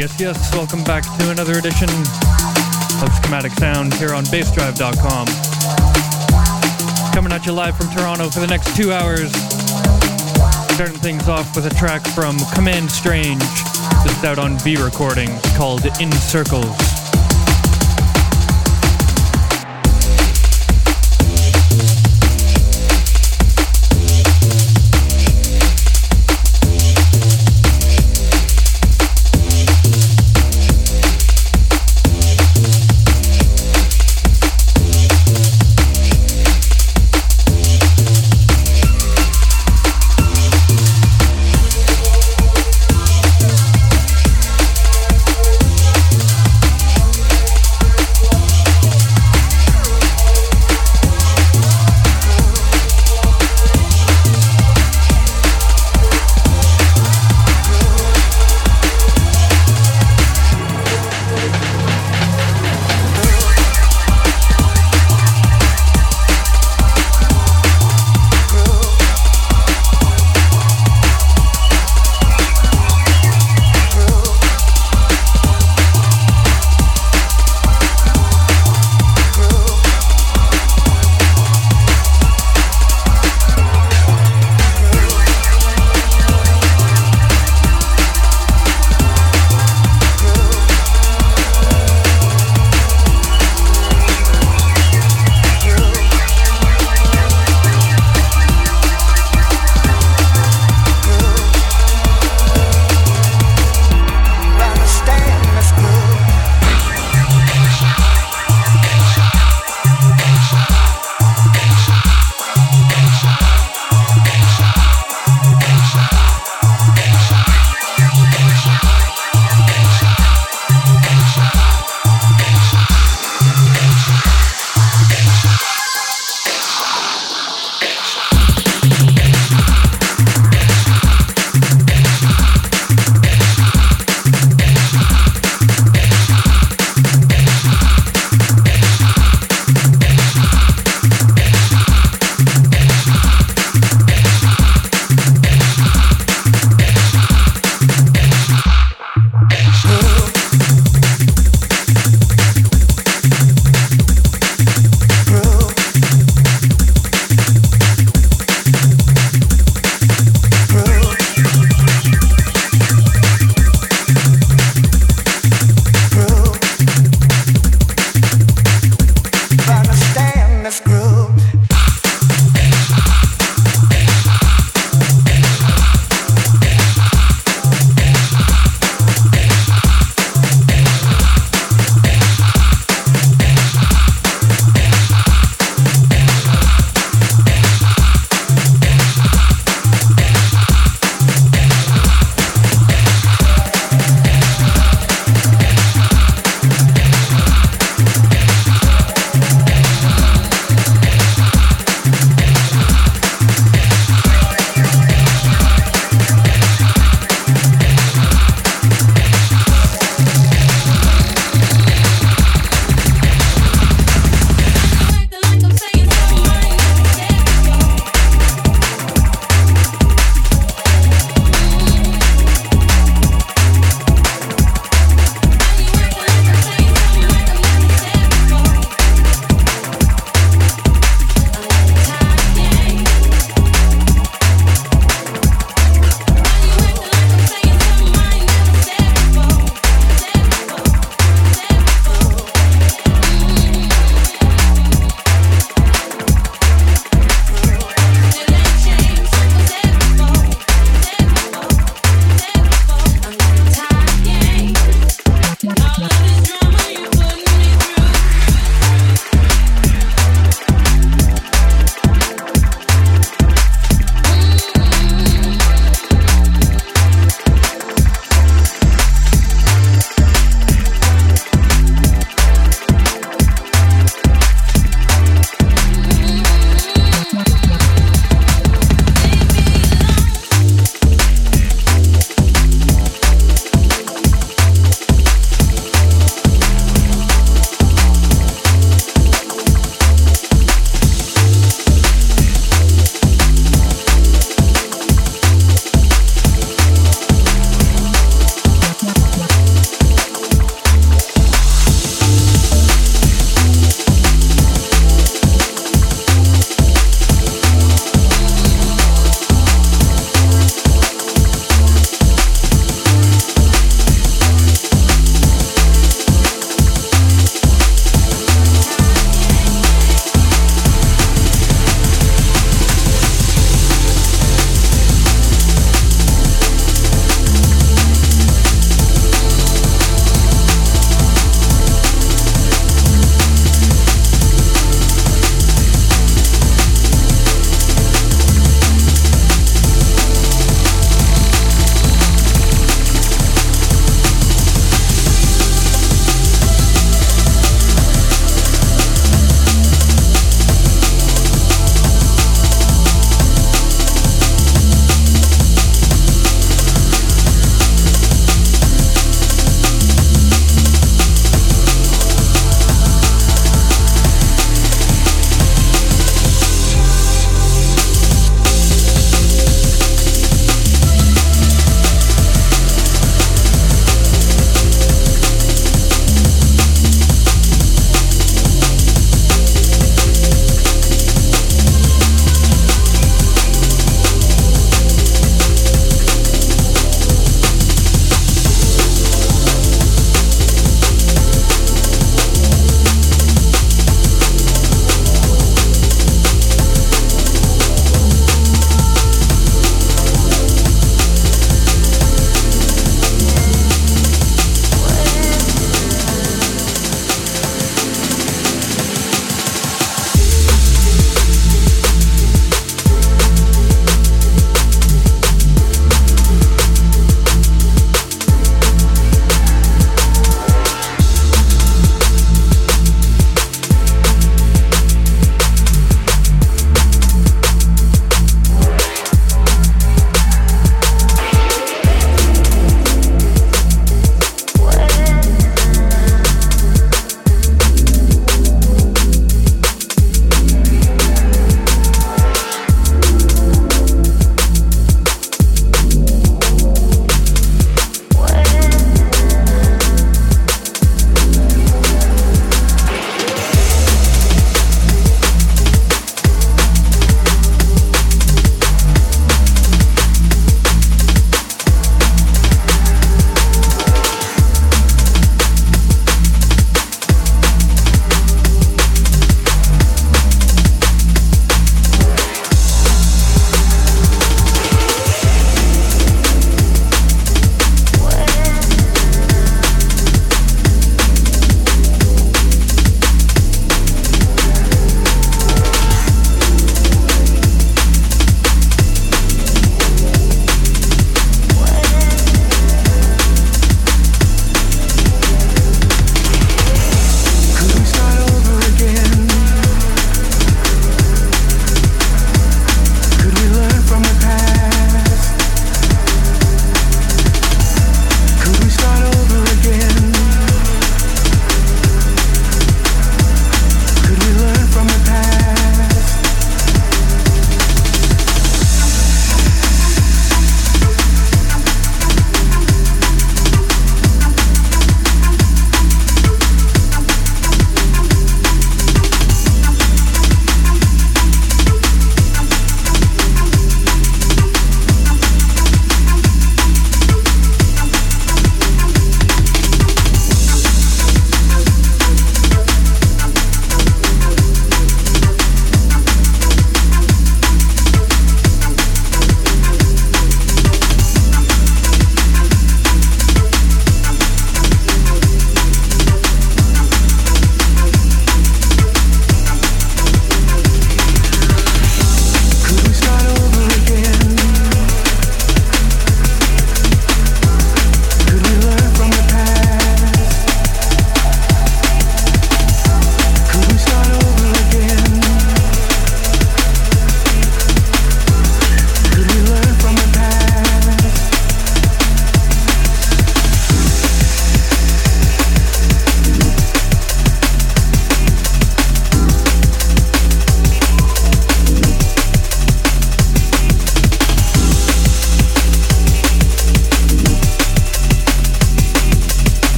Yes, yes, welcome back to another edition of Schematic Sound here on bassdrive.com. Coming at you live from Toronto for the next two hours. Starting things off with a track from Command Strange. This is out on V Recordings called In Circles.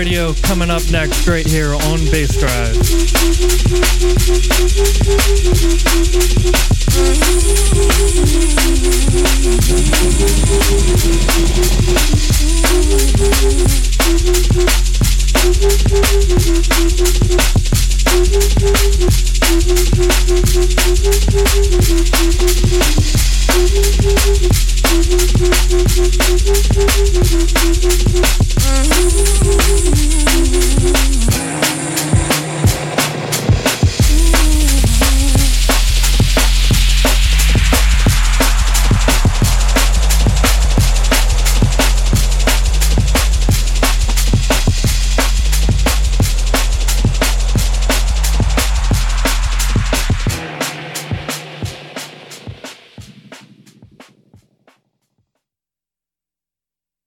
Radio coming up next right here on Bass Drive.